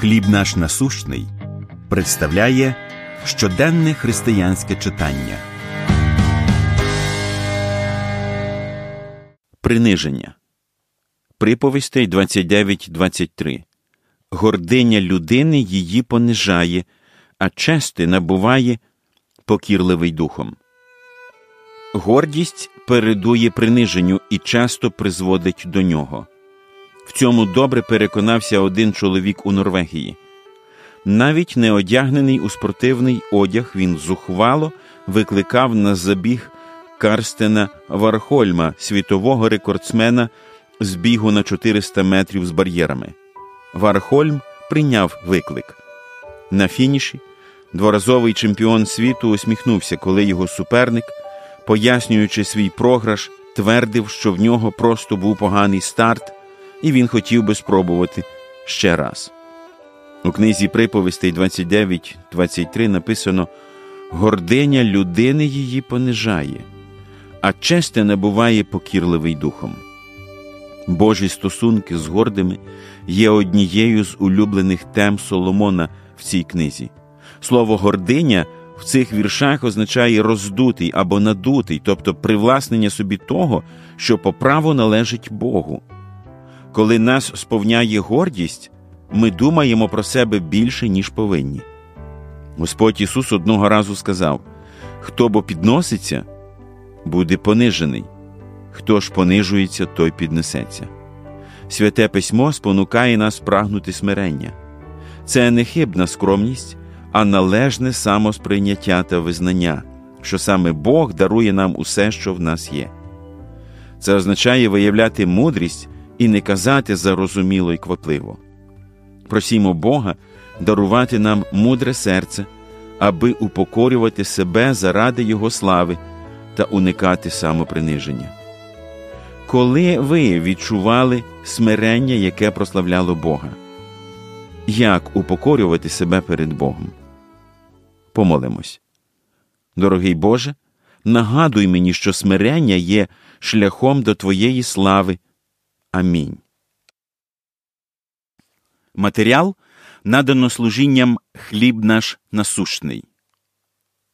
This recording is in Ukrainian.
Хліб наш насущний представляє щоденне християнське читання. Приниження. Приповістей 29.23. Гординя людини її понижає, а чести набуває покірливий духом. Гордість передує приниженню і часто призводить до нього. Цьому добре переконався один чоловік у Норвегії. Навіть не одягнений у спортивний одяг, він зухвало викликав на забіг Карстена Вархольма, світового рекордсмена з бігу на 400 метрів з бар'єрами. Вархольм прийняв виклик. На фініші дворазовий чемпіон світу усміхнувся, коли його суперник, пояснюючи свій програш, твердив, що в нього просто був поганий старт і він хотів би спробувати ще раз. У книзі приповістей 29-23 написано Гординя людини її понижає, а честе набуває покірливий духом. Божі стосунки з гордими є однією з улюблених тем Соломона в цій книзі. Слово гординя в цих віршах означає роздутий або надутий, тобто привласнення собі того, що по праву належить Богу. Коли нас сповняє гордість, ми думаємо про себе більше, ніж повинні. Господь Ісус одного разу сказав: Хто бо підноситься, буде понижений, хто ж понижується, той піднесеться. Святе письмо спонукає нас прагнути смирення. Це не хибна скромність, а належне самосприйняття та визнання, що саме Бог дарує нам усе, що в нас є. Це означає виявляти мудрість і не казати зарозуміло й квапливо. Просімо Бога дарувати нам мудре серце, аби упокорювати себе заради Його слави та уникати самоприниження. Коли ви відчували смирення, яке прославляло Бога? Як упокорювати себе перед Богом? Помолимось. Дорогий Боже, нагадуй мені, що смирення є шляхом до Твоєї слави. Амінь. Матеріал надано служінням хліб наш насущний.